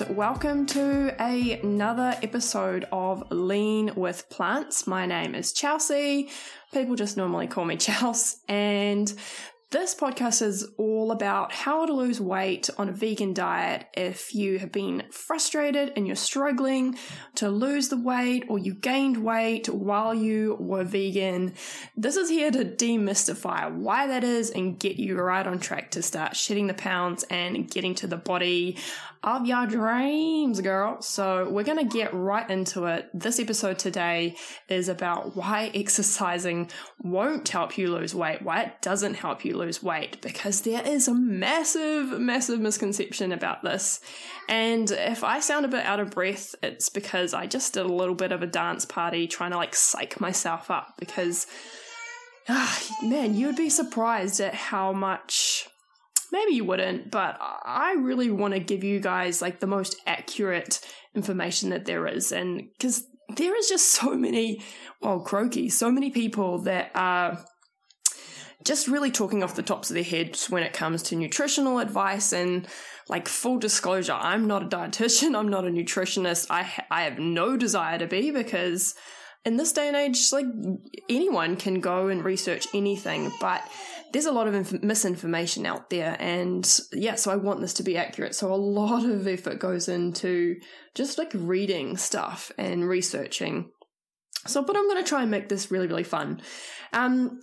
and welcome to a, another episode of Lean with Plants. My name is Chelsea. People just normally call me Chels, and this podcast is all about how to lose weight on a vegan diet if you have been frustrated and you're struggling to lose the weight or you gained weight while you were vegan. This is here to demystify why that is and get you right on track to start shedding the pounds and getting to the body of your dreams, girl. So we're going to get right into it. This episode today is about why exercising won't help you lose weight, why it doesn't help you lose weight, because there is a massive, massive misconception about this. And if I sound a bit out of breath, it's because I just did a little bit of a dance party trying to like psych myself up because, ah, man, you would be surprised at how much maybe you wouldn't, but I really want to give you guys like the most accurate information that there is. And because there is just so many, well, croaky, so many people that are just really talking off the tops of their heads when it comes to nutritional advice and like full disclosure i'm not a dietitian i'm not a nutritionist i i have no desire to be because in this day and age like anyone can go and research anything but there's a lot of inf- misinformation out there and yeah so i want this to be accurate. So a lot of effort goes into just like reading stuff and researching. So but i'm going to try and make this really really fun. Um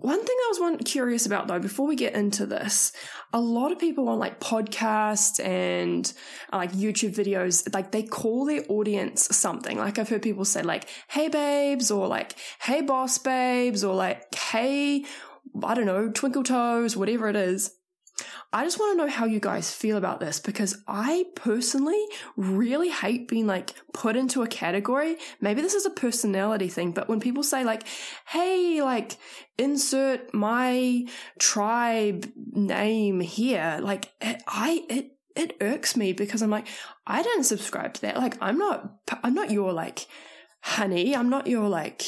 one thing I was one curious about though, before we get into this, a lot of people on like podcasts and uh, like YouTube videos, like they call their audience something. Like I've heard people say like, "Hey babes," or like, "Hey boss babes," or like, "Hey I don't know, twinkle toes, whatever it is. I just want to know how you guys feel about this because I personally really hate being like put into a category. Maybe this is a personality thing, but when people say like, hey, like insert my tribe name here, like I, it, it irks me because I'm like, I don't subscribe to that. Like, I'm not, I'm not your like honey. I'm not your like,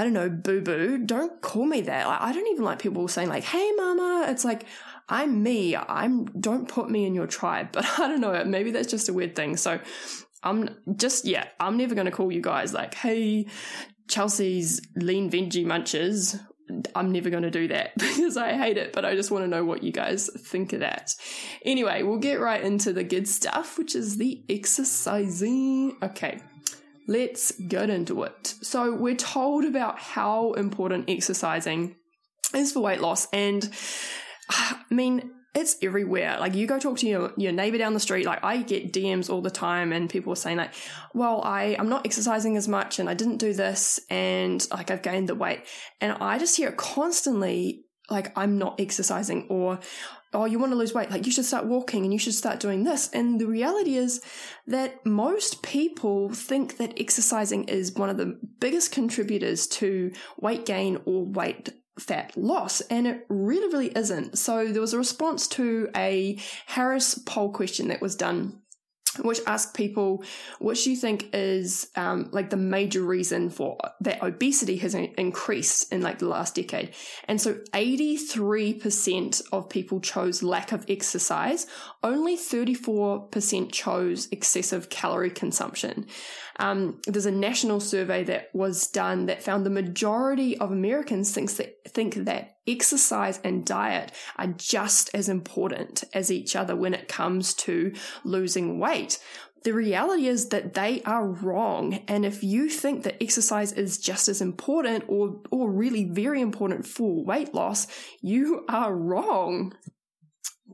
I don't know, boo boo. Don't call me that. I don't even like people saying like, "Hey, mama." It's like I'm me. I'm. Don't put me in your tribe. But I don't know. Maybe that's just a weird thing. So I'm just yeah. I'm never going to call you guys like, "Hey, Chelsea's lean veggie munches." I'm never going to do that because I hate it, but I just want to know what you guys think of that. Anyway, we'll get right into the good stuff, which is the exercising. Okay, let's get into it. So, we're told about how important exercising is for weight loss, and I mean, it's everywhere. Like you go talk to your, your neighbor down the street. Like I get DMs all the time and people are saying like, well, I, I'm not exercising as much and I didn't do this and like I've gained the weight. And I just hear it constantly like I'm not exercising or oh, you want to lose weight, like you should start walking and you should start doing this. And the reality is that most people think that exercising is one of the biggest contributors to weight gain or weight fat loss and it really really isn't so there was a response to a harris poll question that was done which ask people what do you think is um, like the major reason for that obesity has increased in like the last decade. And so 83% of people chose lack of exercise. Only 34% chose excessive calorie consumption. Um, there's a national survey that was done that found the majority of Americans thinks that think that exercise and diet are just as important as each other when it comes to losing weight. The reality is that they are wrong. And if you think that exercise is just as important or, or really very important for weight loss, you are wrong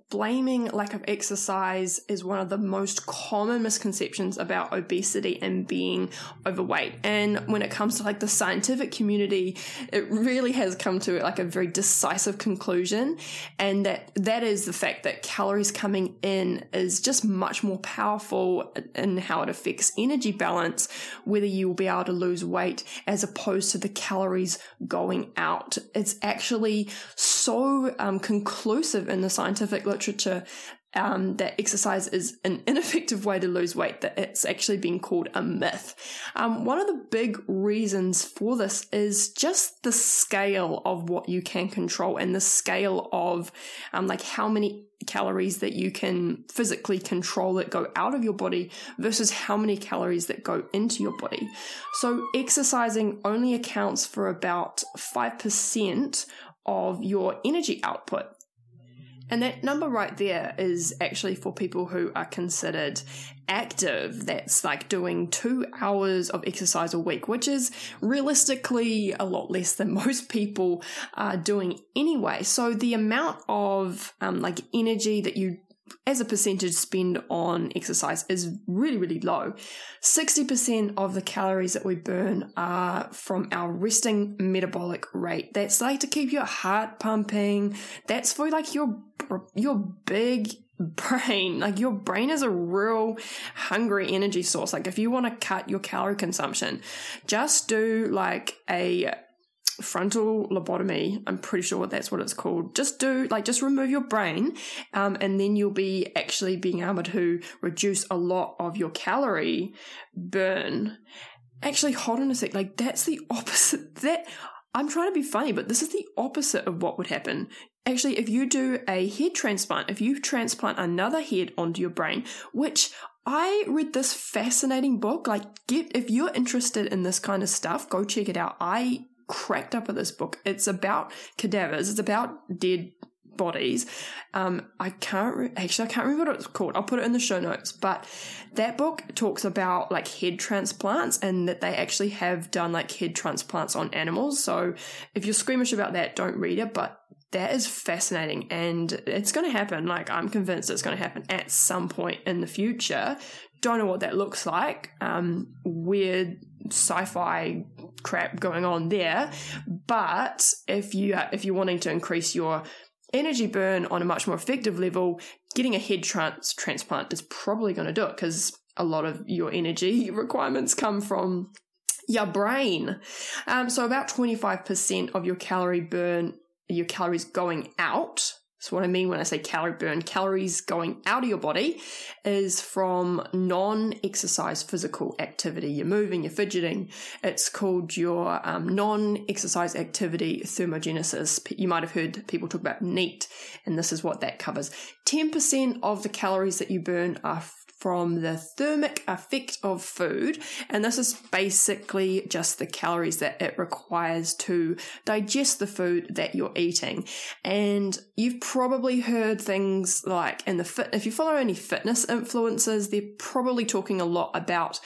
blaming lack of exercise is one of the most common misconceptions about obesity and being overweight. And when it comes to like the scientific community, it really has come to like a very decisive conclusion. And that that is the fact that calories coming in is just much more powerful in how it affects energy balance, whether you will be able to lose weight as opposed to the calories going out. It's actually so um, conclusive in the scientific literature um, that exercise is an ineffective way to lose weight, that it's actually been called a myth. Um, one of the big reasons for this is just the scale of what you can control and the scale of um, like how many calories that you can physically control that go out of your body versus how many calories that go into your body. So exercising only accounts for about 5% of your energy output. And that number right there is actually for people who are considered active. That's like doing two hours of exercise a week, which is realistically a lot less than most people are doing anyway. So the amount of um, like energy that you as a percentage spend on exercise is really, really low. 60% of the calories that we burn are from our resting metabolic rate. That's like to keep your heart pumping. That's for like your, your big brain. Like your brain is a real hungry energy source. Like if you want to cut your calorie consumption, just do like a frontal lobotomy. I'm pretty sure that's what it's called. Just do like just remove your brain, um, and then you'll be actually being able to reduce a lot of your calorie burn. Actually, hold on a sec. Like that's the opposite. That I'm trying to be funny, but this is the opposite of what would happen. Actually, if you do a head transplant, if you transplant another head onto your brain, which I read this fascinating book. Like, get if you're interested in this kind of stuff, go check it out. I cracked up with this book. It's about cadavers. It's about dead bodies. Um, I can't re- actually I can't remember what it's called. I'll put it in the show notes. But that book talks about like head transplants and that they actually have done like head transplants on animals. So if you're squeamish about that, don't read it. But that is fascinating and it's going to happen. Like I'm convinced it's going to happen at some point in the future. Don't know what that looks like. Um, weird sci-fi crap going on there. But if you if you're wanting to increase your energy burn on a much more effective level, getting a head trans- transplant is probably going to do it because a lot of your energy requirements come from your brain. Um, so about 25% of your calorie burn, your calories going out so, what I mean when I say calorie burn, calories going out of your body is from non exercise physical activity. You're moving, you're fidgeting. It's called your um, non exercise activity thermogenesis. You might have heard people talk about NEAT, and this is what that covers. 10% of the calories that you burn are from the thermic effect of food. And this is basically just the calories that it requires to digest the food that you're eating. And you've probably heard things like in the fit, if you follow any fitness influencers, they're probably talking a lot about,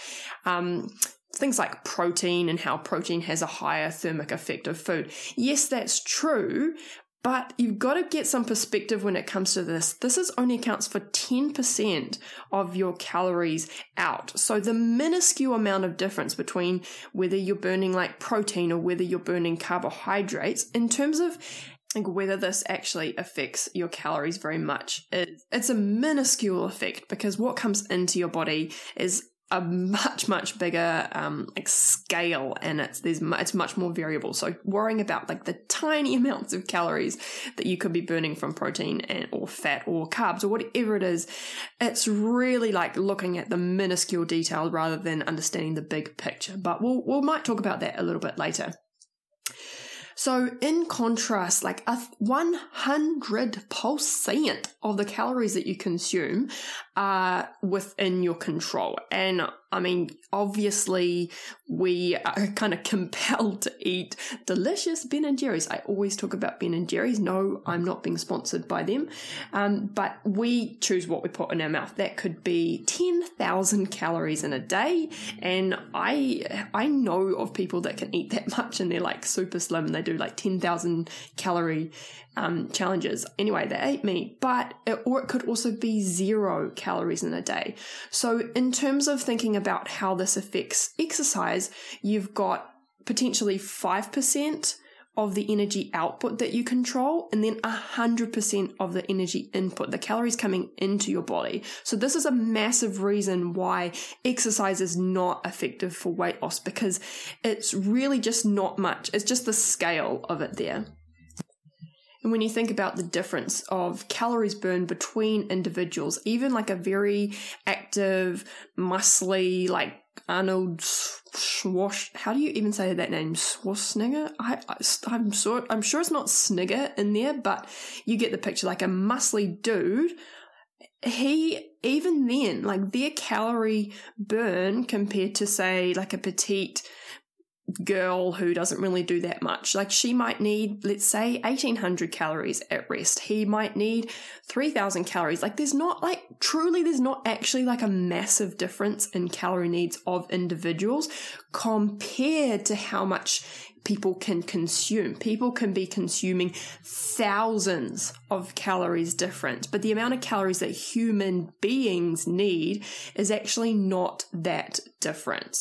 um, things like protein and how protein has a higher thermic effect of food. Yes, that's true, but you've got to get some perspective when it comes to this. This is only accounts for 10% of your calories out. So the minuscule amount of difference between whether you're burning like protein or whether you're burning carbohydrates in terms of like whether this actually affects your calories very much. it's a minuscule effect because what comes into your body is a much much bigger um, like scale and it's there's it's much more variable. So worrying about like the tiny amounts of calories that you could be burning from protein and or fat or carbs or whatever it is it's really like looking at the minuscule detail rather than understanding the big picture. But we'll we might talk about that a little bit later. So, in contrast, like a 100% of the calories that you consume are within your control. And I mean, obviously, we are kind of compelled to eat delicious Ben and Jerry's. I always talk about Ben and Jerry's. No, I'm not being sponsored by them, um, but we choose what we put in our mouth. That could be ten thousand calories in a day, and I I know of people that can eat that much and they're like super slim and they do like ten thousand calorie um, challenges. Anyway, they ate meat, but it, or it could also be zero calories in a day. So, in terms of thinking about how this affects exercise, you've got potentially 5% of the energy output that you control and then 100% of the energy input, the calories coming into your body. So this is a massive reason why exercise is not effective for weight loss because it's really just not much. It's just the scale of it there. And when you think about the difference of calories burned between individuals, even like a very active, muscly, like Arnold Schwash, how do you even say that name? Schwarzenegger? I, I, am sure, I'm sure it's not Snigger in there, but you get the picture like a muscly dude. He, even then, like their calorie burn compared to say like a petite girl who doesn't really do that much. Like she might need, let's say, 1800 calories at rest. He might need 3000 calories. Like there's not like truly, there's not actually like a massive difference in calorie needs of individuals compared to how much people can consume. People can be consuming thousands of calories different, but the amount of calories that human beings need is actually not that different.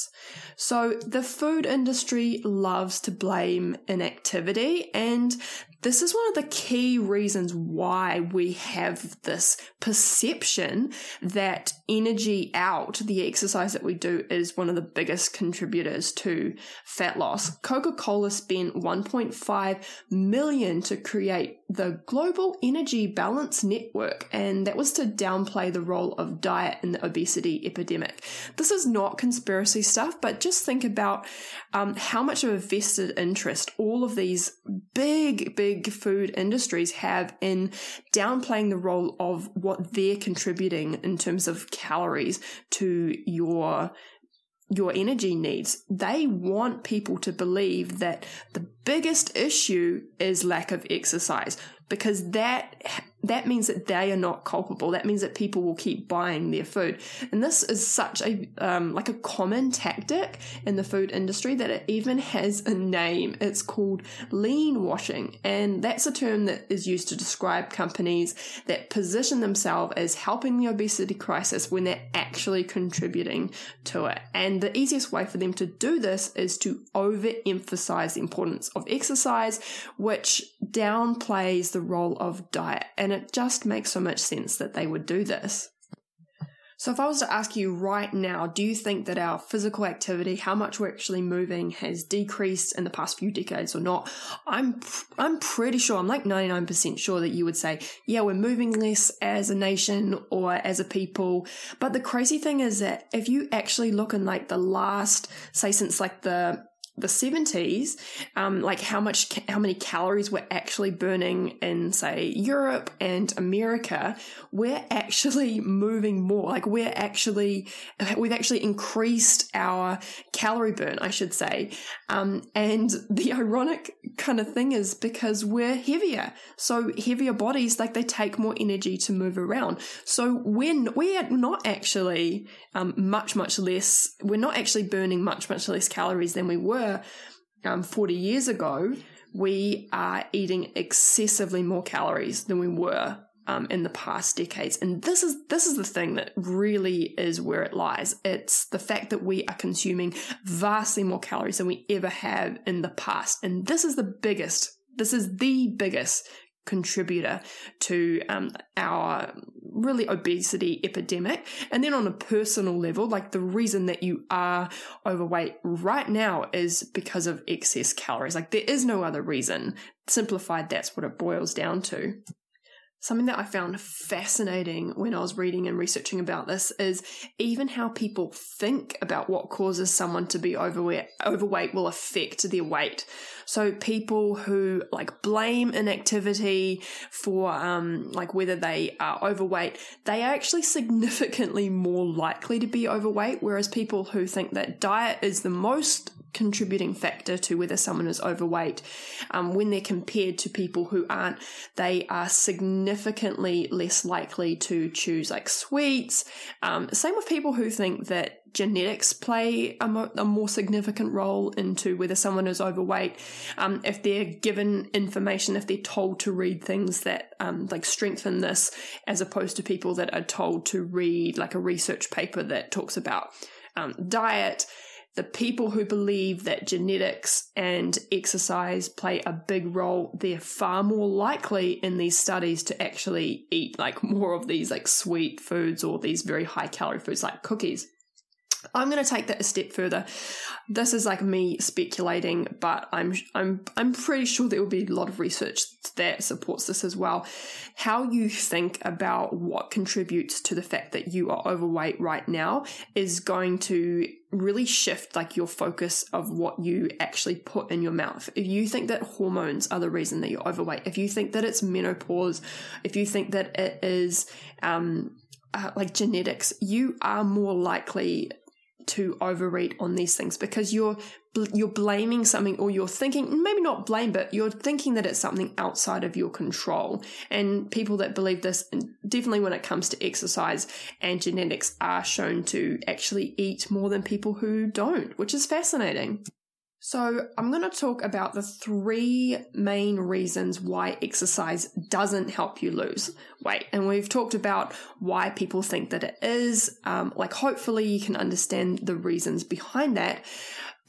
So the food industry loves to blame inactivity and this is one of the key reasons why we have this perception that energy out, the exercise that we do, is one of the biggest contributors to fat loss. Coca Cola spent 1.5 million to create the Global Energy Balance Network, and that was to downplay the role of diet in the obesity epidemic. This is not conspiracy stuff, but just think about um, how much of a vested interest all of these big, big big food industries have in downplaying the role of what they're contributing in terms of calories to your your energy needs. They want people to believe that the biggest issue is lack of exercise because that that means that they are not culpable. That means that people will keep buying their food. And this is such a, um, like a common tactic in the food industry that it even has a name. It's called lean washing. And that's a term that is used to describe companies that position themselves as helping the obesity crisis when they're actually contributing to it. And the easiest way for them to do this is to overemphasize the importance of exercise, which downplays the role of diet. And it just makes so much sense that they would do this. So, if I was to ask you right now, do you think that our physical activity, how much we're actually moving, has decreased in the past few decades or not? I'm I'm pretty sure, I'm like 99% sure that you would say, yeah, we're moving less as a nation or as a people. But the crazy thing is that if you actually look in like the last, say, since like the the 70s, um, like how much, how many calories we're actually burning in, say, Europe and America, we're actually moving more. Like we're actually, we've actually increased our calorie burn, I should say. Um, and the ironic kind of thing is because we're heavier. So heavier bodies, like they take more energy to move around. So we're, we're not actually, um, much, much less, we're not actually burning much, much less calories than we were were um, 40 years ago, we are eating excessively more calories than we were um, in the past decades. And this is this is the thing that really is where it lies. It's the fact that we are consuming vastly more calories than we ever have in the past. And this is the biggest, this is the biggest contributor to um, our really obesity epidemic. And then on a personal level, like the reason that you are overweight right now is because of excess calories. Like there is no other reason. Simplified, that's what it boils down to. Something that I found fascinating when I was reading and researching about this is even how people think about what causes someone to be overweight, overweight will affect their weight. So people who like blame inactivity for um, like whether they are overweight, they are actually significantly more likely to be overweight. Whereas people who think that diet is the most contributing factor to whether someone is overweight. Um, when they're compared to people who aren't, they are significantly less likely to choose like sweets. Um, same with people who think that genetics play a, mo- a, more significant role into whether someone is overweight. Um, if they're given information, if they're told to read things that um, like strengthen this, as opposed to people that are told to read like a research paper that talks about um, diet the people who believe that genetics and exercise play a big role, they're far more likely in these studies to actually eat like more of these like sweet foods or these very high calorie foods like cookies. I'm going to take that a step further. This is like me speculating, but I'm I'm I'm pretty sure there will be a lot of research that supports this as well. How you think about what contributes to the fact that you are overweight right now is going to really shift like your focus of what you actually put in your mouth. If you think that hormones are the reason that you're overweight, if you think that it's menopause, if you think that it is um uh, like genetics, you are more likely to overeat on these things because you're you're blaming something or you're thinking maybe not blame but you're thinking that it's something outside of your control. And people that believe this definitely when it comes to exercise and genetics are shown to actually eat more than people who don't which is fascinating so, I'm going to talk about the three main reasons why exercise doesn't help you lose weight. And we've talked about why people think that it is. Um, like, hopefully, you can understand the reasons behind that.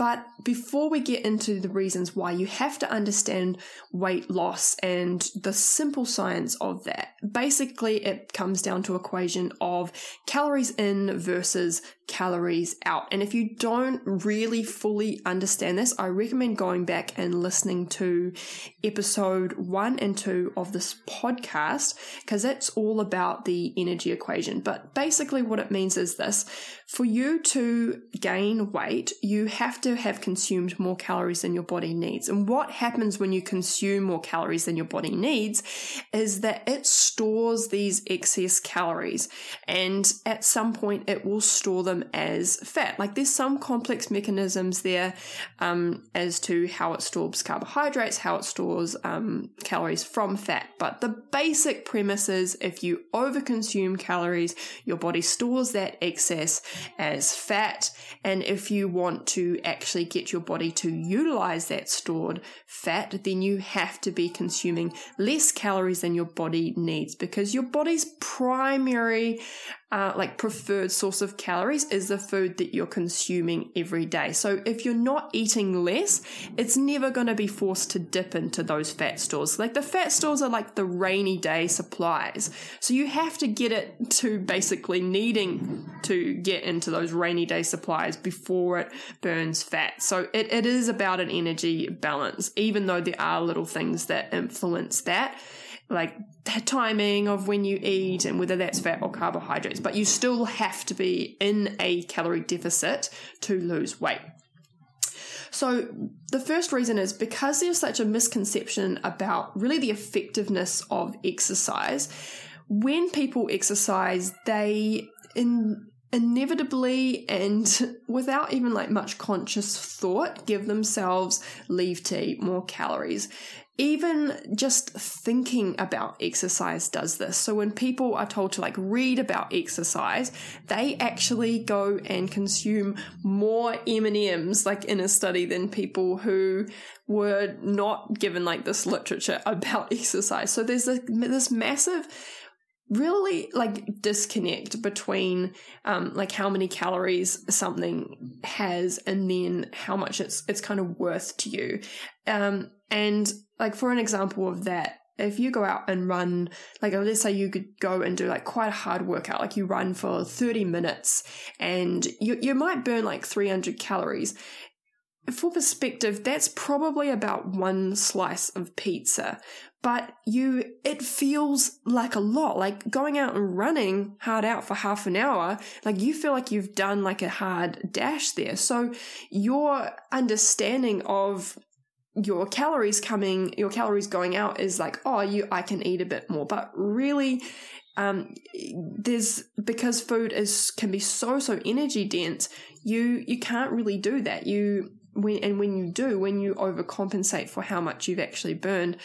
But before we get into the reasons why, you have to understand weight loss and the simple science of that. Basically, it comes down to equation of calories in versus calories out. And if you don't really fully understand this, I recommend going back and listening to episode one and two of this podcast because it's all about the energy equation. But basically, what it means is this for you to gain weight, you have to have consumed more calories than your body needs. And what happens when you consume more calories than your body needs is that it stores these excess calories. And at some point, it will store them as fat. Like there's some complex mechanisms there um, as to how it stores carbohydrates, how it stores um, calories from fat. But the basic premise is if you overconsume calories, your body stores that excess as fat. And if you want to actually get your body to utilize that stored fat, then you have to be consuming less calories than your body needs because your body's primary uh, like preferred source of calories is the food that you're consuming every day. So if you're not eating less, it's never going to be forced to dip into those fat stores. Like the fat stores are like the rainy day supplies. So you have to get it to basically needing to get into those rainy day supplies before it burns fat. So it, it is about an energy balance, even though there are little things that influence that like the timing of when you eat and whether that's fat or carbohydrates, but you still have to be in a calorie deficit to lose weight. So, the first reason is because there's such a misconception about really the effectiveness of exercise. When people exercise, they in inevitably and without even like much conscious thought give themselves leave to eat more calories even just thinking about exercise does this. So when people are told to like read about exercise, they actually go and consume more M&Ms like in a study than people who were not given like this literature about exercise. So there's a, this massive really like disconnect between um, like how many calories something has and then how much it's it's kind of worth to you um, and like for an example of that if you go out and run like let's say you could go and do like quite a hard workout like you run for 30 minutes and you, you might burn like 300 calories. For perspective that's probably about one slice of pizza but you it feels like a lot. Like going out and running hard out for half an hour like you feel like you've done like a hard dash there. So your understanding of your calories coming, your calories going out is like, oh, you, I can eat a bit more. But really, um, there's because food is can be so so energy dense. You you can't really do that. You when and when you do, when you overcompensate for how much you've actually burned,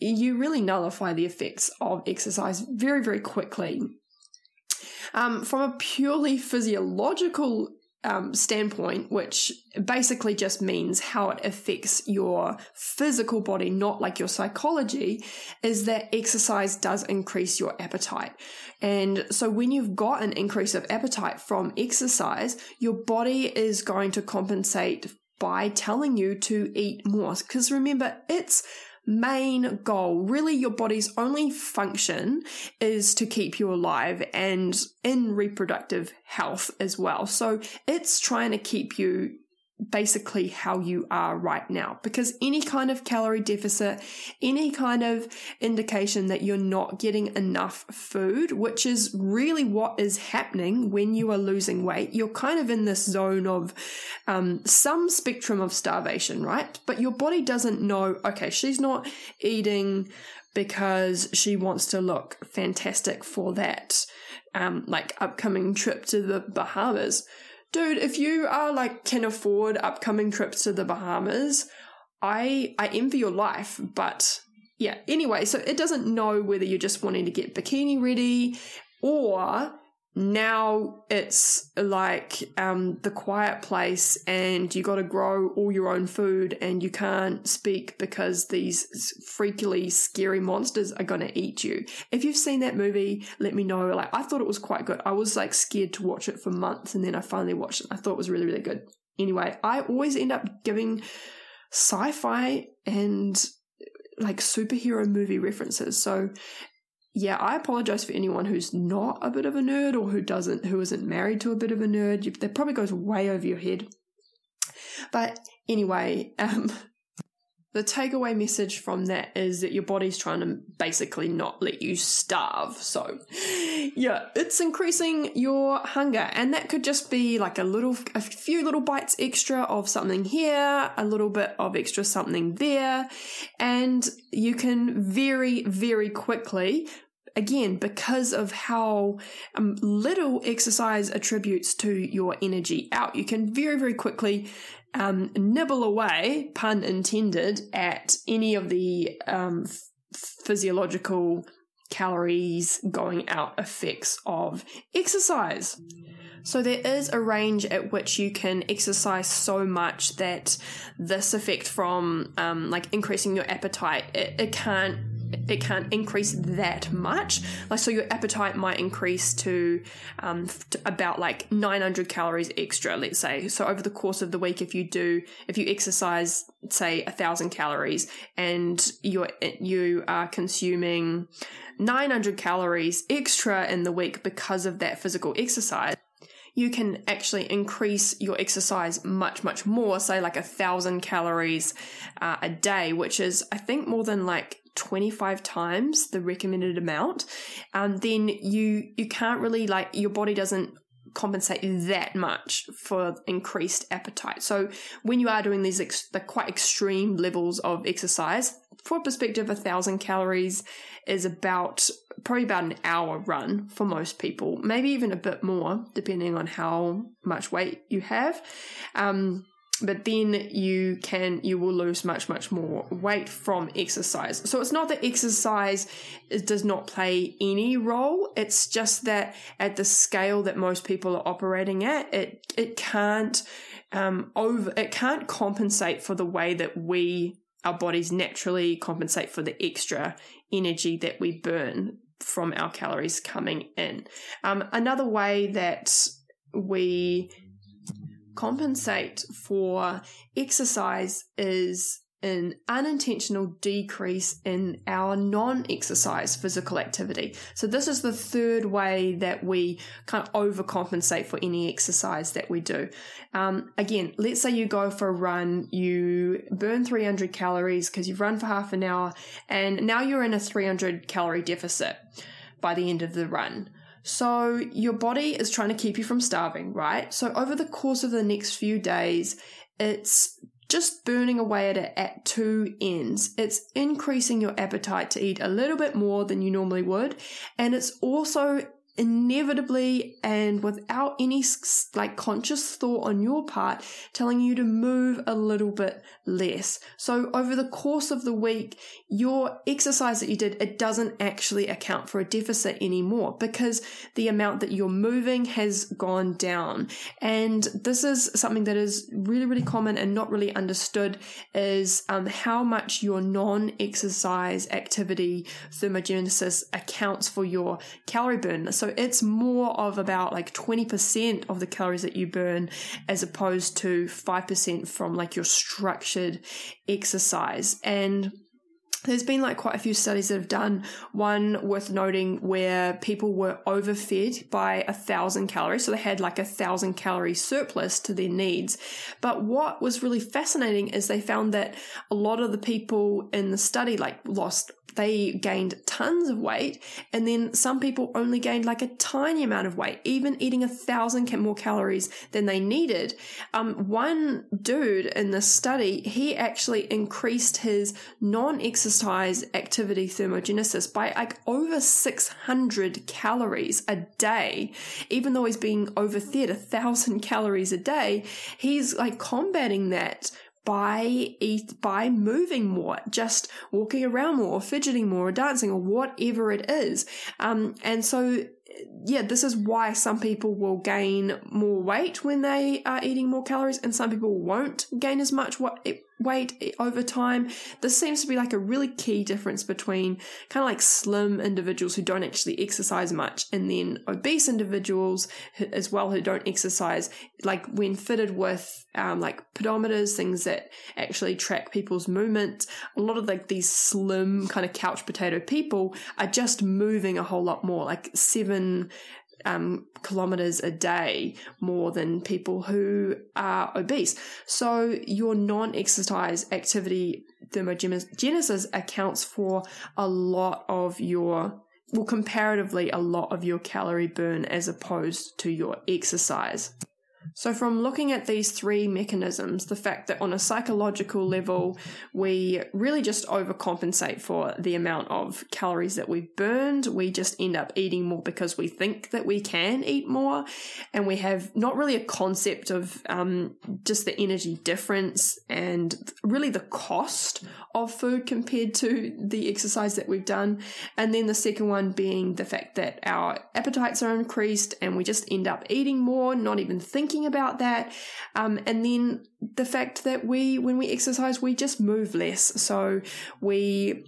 you really nullify the effects of exercise very very quickly. Um, from a purely physiological um, standpoint, which basically just means how it affects your physical body, not like your psychology, is that exercise does increase your appetite. And so when you've got an increase of appetite from exercise, your body is going to compensate by telling you to eat more. Because remember, it's main goal. Really, your body's only function is to keep you alive and in reproductive health as well. So it's trying to keep you basically how you are right now. Because any kind of calorie deficit, any kind of indication that you're not getting enough food, which is really what is happening when you are losing weight, you're kind of in this zone of um, some spectrum of starvation, right? But your body doesn't know, okay, she's not eating because she wants to look fantastic for that um, like upcoming trip to the Bahamas dude, if you are like can afford upcoming trips to the Bahamas, I I envy your life, but yeah, anyway, so it doesn't know whether you're just wanting to get bikini ready or now it's like um, the quiet place and you got to grow all your own food and you can't speak because these freakily scary monsters are going to eat you. If you've seen that movie let me know. Like i thought it was quite good. I was like scared to watch it for months and then i finally watched it i thought it was really really good. Anyway i always end up giving sci-fi and like superhero movie references. So yeah, I apologize for anyone who's not a bit of a nerd or who doesn't, who isn't married to a bit of a nerd. That probably goes way over your head. But anyway, um, the takeaway message from that is that your body's trying to basically not let you starve. So, yeah, it's increasing your hunger. And that could just be like a little, a few little bites extra of something here, a little bit of extra something there. And you can very, very quickly again, because of how um, little exercise attributes to your energy out, you can very, very quickly um, nibble away, pun intended, at any of the um, physiological calories going out effects of exercise. So there is a range at which you can exercise so much that this effect from um, like increasing your appetite it, it can't it can't increase that much. Like, so your appetite might increase to, um, to about like 900 calories extra, let's say. So over the course of the week, if you do, if you exercise, say a thousand calories and you're, you are consuming 900 calories extra in the week because of that physical exercise, you can actually increase your exercise much, much more, say like a thousand calories uh, a day, which is, I think, more than like 25 times the recommended amount, um, then you you can't really like your body doesn't compensate that much for increased appetite. So when you are doing these ex- the quite extreme levels of exercise, for perspective, a thousand calories is about probably about an hour run for most people, maybe even a bit more depending on how much weight you have. Um, but then you can you will lose much much more weight from exercise. So it's not that exercise does not play any role. It's just that at the scale that most people are operating at it it can't um over it can't compensate for the way that we our bodies naturally compensate for the extra energy that we burn from our calories coming in. Um, another way that we compensate for exercise is an unintentional decrease in our non exercise physical activity. So, this is the third way that we kind of overcompensate for any exercise that we do. Um, again, let's say you go for a run, you burn 300 calories because you've run for half an hour, and now you're in a 300 calorie deficit by the end of the run. So your body is trying to keep you from starving, right? So over the course of the next few days, it's just burning away at it at two ends. It's increasing your appetite to eat a little bit more than you normally would, and it's also inevitably and without any like conscious thought on your part telling you to move a little bit less. So over the course of the week your exercise that you did it doesn't actually account for a deficit anymore because the amount that you're moving has gone down. And this is something that is really really common and not really understood is um, how much your non-exercise activity thermogenesis accounts for your calorie burn so it's more of about like 20% of the calories that you burn as opposed to 5% from like your structured exercise. And there's been like quite a few studies that have done one worth noting where people were overfed by a thousand calories so they had like a thousand calorie surplus to their needs but what was really fascinating is they found that a lot of the people in the study like lost they gained tons of weight, and then some people only gained like a tiny amount of weight, even eating a thousand more calories than they needed. Um, one dude in this study, he actually increased his non-exercise activity thermogenesis by like over 600 calories a day, even though he's being overfed a thousand calories a day. He's like combating that by eat by moving more, just walking around more, or fidgeting more, or dancing, or whatever it is. Um, and so yeah, this is why some people will gain more weight when they are eating more calories, and some people won't gain as much weight over time. This seems to be like a really key difference between kind of like slim individuals who don't actually exercise much, and then obese individuals as well who don't exercise. Like when fitted with um, like pedometers, things that actually track people's movement, a lot of like these slim kind of couch potato people are just moving a whole lot more, like seven um, kilometers a day more than people who are obese. So your non exercise activity thermogenesis accounts for a lot of your well, comparatively, a lot of your calorie burn as opposed to your exercise. So, from looking at these three mechanisms, the fact that on a psychological level, we really just overcompensate for the amount of calories that we've burned, we just end up eating more because we think that we can eat more, and we have not really a concept of um, just the energy difference and really the cost of food compared to the exercise that we've done. And then the second one being the fact that our appetites are increased and we just end up eating more, not even thinking thinking about that. Um, and then the fact that we, when we exercise, we just move less. So we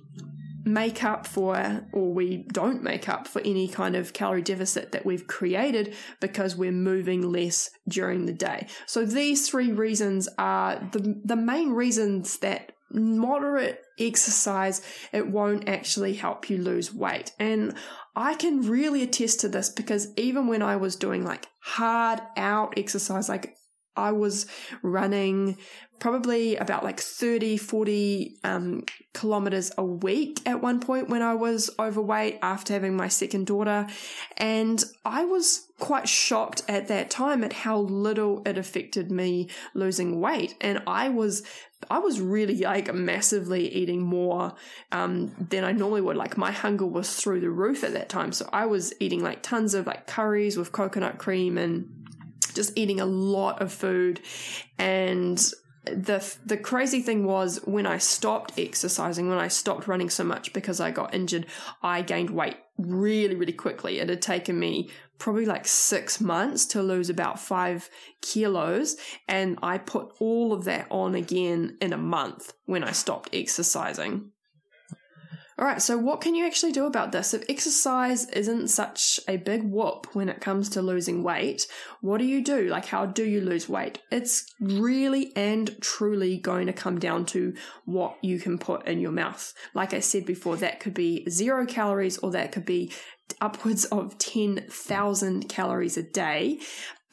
make up for, or we don't make up for any kind of calorie deficit that we've created because we're moving less during the day. So these three reasons are the, the main reasons that moderate exercise, it won't actually help you lose weight. And I can really attest to this because even when I was doing like hard out exercise, like I was running probably about like 30, 40 um, kilometers a week at one point when I was overweight after having my second daughter. And I was quite shocked at that time at how little it affected me losing weight. And I was I was really like massively eating more um, than I normally would. Like my hunger was through the roof at that time. So I was eating like tons of like curries with coconut cream and just eating a lot of food. And the the crazy thing was when I stopped exercising, when I stopped running so much because I got injured, I gained weight really, really quickly. It had taken me probably like six months to lose about five kilos. And I put all of that on again in a month when I stopped exercising. All right, so what can you actually do about this? If exercise isn't such a big whoop when it comes to losing weight, what do you do? Like, how do you lose weight? It's really and truly going to come down to what you can put in your mouth. Like I said before, that could be zero calories or that could be upwards of 10,000 calories a day.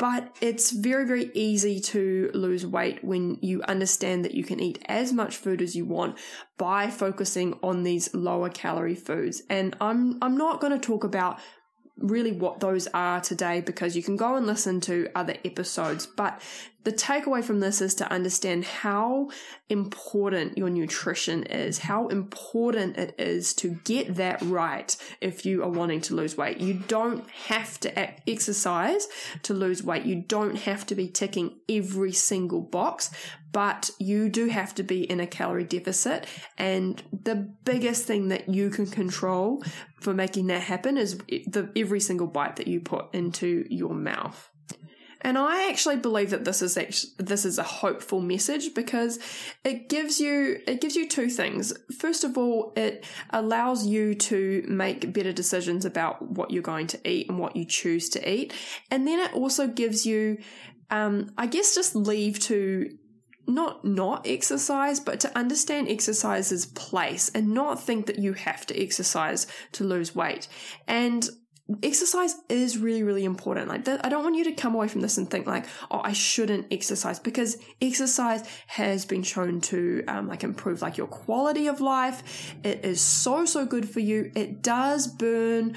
But it's very, very easy to lose weight when you understand that you can eat as much food as you want by focusing on these lower calorie foods. And I'm, I'm not going to talk about really what those are today because you can go and listen to other episodes. But the takeaway from this is to understand how important your nutrition is, how important it is to get that right if you are wanting to lose weight. You don't have to exercise to lose weight. You don't have to be ticking every single box, but you do have to be in a calorie deficit. And the biggest thing that you can control for making that happen is the every single bite that you put into your mouth. And I actually believe that this is actually, this is a hopeful message because it gives you it gives you two things. First of all, it allows you to make better decisions about what you're going to eat and what you choose to eat, and then it also gives you, um, I guess, just leave to not not exercise, but to understand exercise's place and not think that you have to exercise to lose weight. And exercise is really really important. Like i don't want you to come away from this and think like oh i shouldn't exercise because exercise has been shown to um, like improve like your quality of life. It is so so good for you. It does burn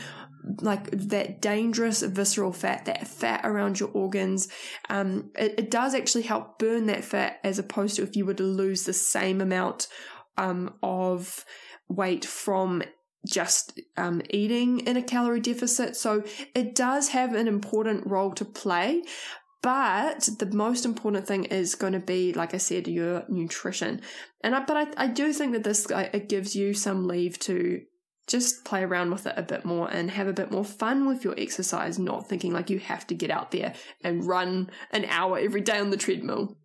like that dangerous visceral fat, that fat around your organs. Um, it, it, does actually help burn that fat as opposed to if you were to lose the same amount um, of weight from just um, eating in a calorie deficit. So it does have an important role to play. But the most important thing is going to be, like I said, your nutrition. And I, but I, I do think that this it gives you some leave to just play around with it a bit more and have a bit more fun with your exercise, not thinking like you have to get out there and run an hour every day on the treadmill.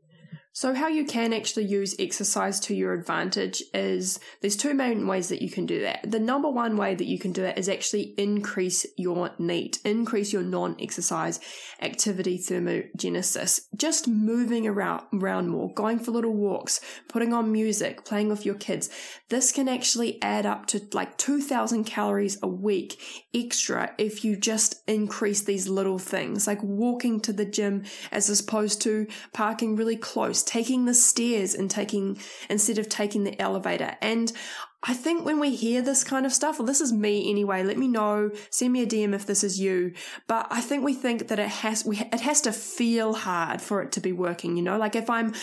So, how you can actually use exercise to your advantage is there's two main ways that you can do that. The number one way that you can do that is actually increase your NEAT, increase your non exercise activity thermogenesis. Just moving around, around more, going for little walks, putting on music, playing with your kids. This can actually add up to like 2000 calories a week extra if you just increase these little things, like walking to the gym as opposed to parking really close taking the stairs and taking instead of taking the elevator. And I think when we hear this kind of stuff, well, this is me anyway. Let me know. Send me a DM if this is you. But I think we think that it has we it has to feel hard for it to be working. You know, like if I'm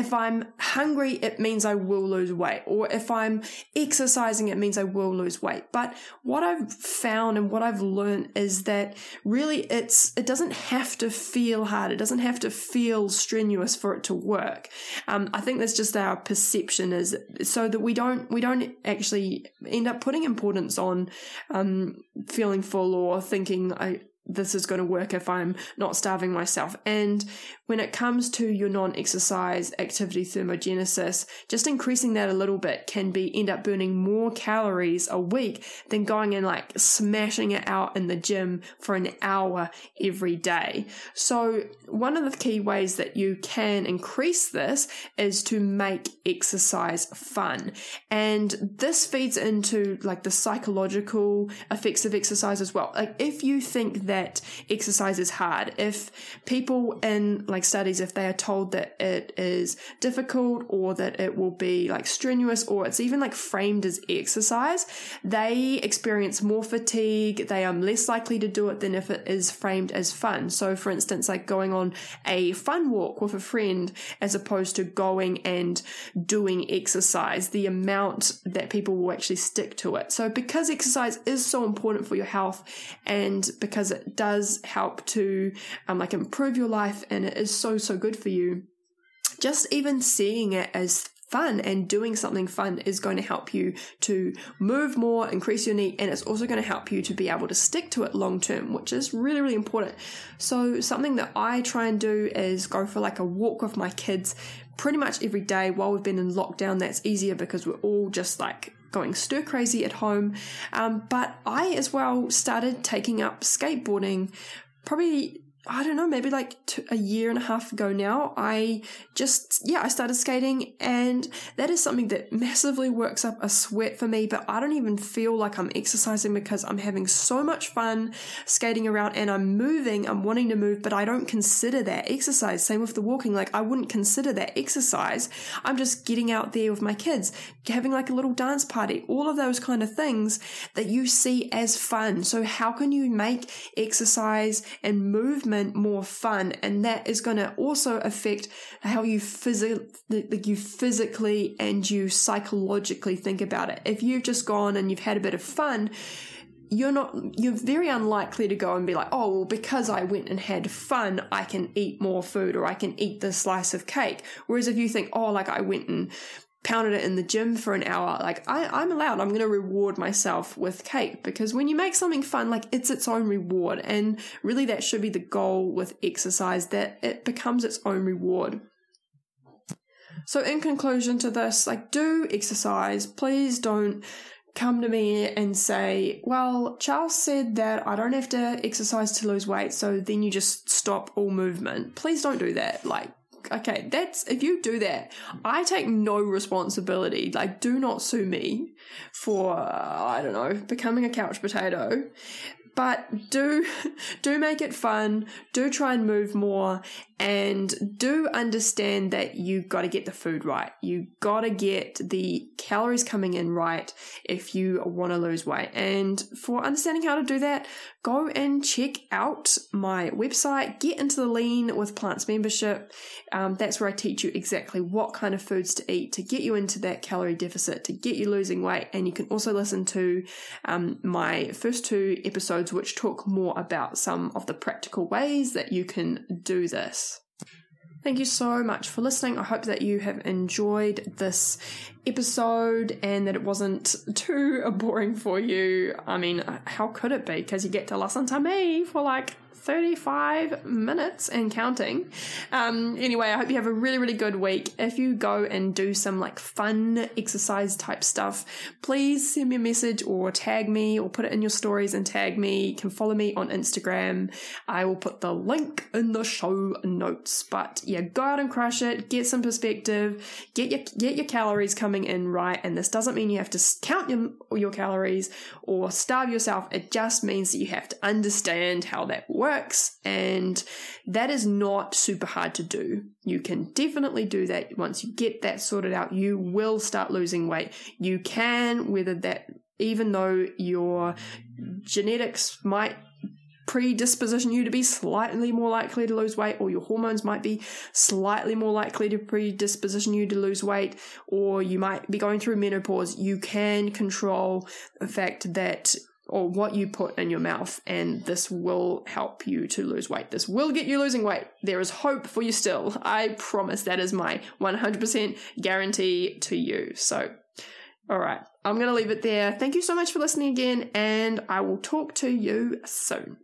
if I'm hungry, it means I will lose weight. Or if I'm exercising, it means I will lose weight. But what I've found and what I've learned is that really it's, it doesn't have to feel hard. It doesn't have to feel strenuous for it to work. Um, I think that's just our perception is so that we don't, we don't actually end up putting importance on, um, feeling full or thinking I, this is going to work if I'm not starving myself. And when it comes to your non-exercise activity thermogenesis, just increasing that a little bit can be end up burning more calories a week than going and like smashing it out in the gym for an hour every day. So one of the key ways that you can increase this is to make exercise fun. And this feeds into like the psychological effects of exercise as well. Like if you think that exercise is hard, if people in like like studies if they are told that it is difficult or that it will be like strenuous or it's even like framed as exercise, they experience more fatigue. They are less likely to do it than if it is framed as fun. So, for instance, like going on a fun walk with a friend as opposed to going and doing exercise, the amount that people will actually stick to it. So, because exercise is so important for your health and because it does help to um, like improve your life and it is so, so good for you. Just even seeing it as fun and doing something fun is going to help you to move more, increase your NEAT, and it's also going to help you to be able to stick to it long term, which is really, really important. So, something that I try and do is go for like a walk with my kids pretty much every day while we've been in lockdown. That's easier because we're all just like going stir crazy at home. Um, but I as well started taking up skateboarding probably I don't know, maybe like a year and a half ago now, I just, yeah, I started skating and that is something that massively works up a sweat for me, but I don't even feel like I'm exercising because I'm having so much fun skating around and I'm moving, I'm wanting to move, but I don't consider that exercise. Same with the walking, like I wouldn't consider that exercise. I'm just getting out there with my kids, having like a little dance party, all of those kind of things that you see as fun. So how can you make exercise and movement movement more fun and that is going to also affect how you physically like you physically and you psychologically think about it. If you've just gone and you've had a bit of fun you're not you're very unlikely to go and be like oh well because i went and had fun i can eat more food or i can eat this slice of cake. Whereas if you think oh like i went and pounded it in the gym for an hour, like I, I'm allowed, I'm going to reward myself with cake because when you make something fun, like it's its own reward. And really that should be the goal with exercise that it becomes its own reward. So in conclusion to this, like do exercise. Please don't come to me and say, well, Chelsea said that I don't have to exercise to lose weight. So then you just stop all movement. Please don't do that. Like, okay, that's if you do that, I take no responsibility. Like, do not sue me for I don't know becoming a couch potato. But do do make it fun. Do try and move more and do understand that you got to get the food right. You got to get the calories coming in right if you want to lose weight. And for understanding how to do that go and check out my website get into the lean with plants membership. Um, that's where i teach you exactly what kind of foods to eat to get you into that calorie deficit to get you losing weight. And you can also listen to um, my first two episodes which talk more about some of the practical ways that you can do this Thank you so much for listening. I hope that you have enjoyed this episode and that it wasn't too boring for you. I mean, how could it be? Because you get to listen to me for like 35 minutes and counting. Um, anyway, I hope you have a really, really good week. If you go and do some like fun exercise type stuff, please send me a message or tag me or put it in your stories and tag me. You can follow me on Instagram. I will put the link in the show notes. But yeah, go out and crush it. Get some perspective. Get your get your calories coming in right. And this doesn't mean you have to count your your calories or starve yourself. It just means that you have to understand how that works works, and that is not super hard to do. You can definitely do that. Once you get that sorted out, you will start losing weight. You can, whether that, even though your genetics might predisposition you to be slightly more likely to lose weight, or your hormones might be slightly more likely to predisposition you to lose weight, or you might be going through menopause, you can control the fact that or what you put in your mouth, and this will help you to lose weight. This will get you losing weight. There is hope for you still. I promise that is my 100% guarantee to you. So, all right, I'm going to leave it there. Thank you so much for listening again, and I will talk to you soon.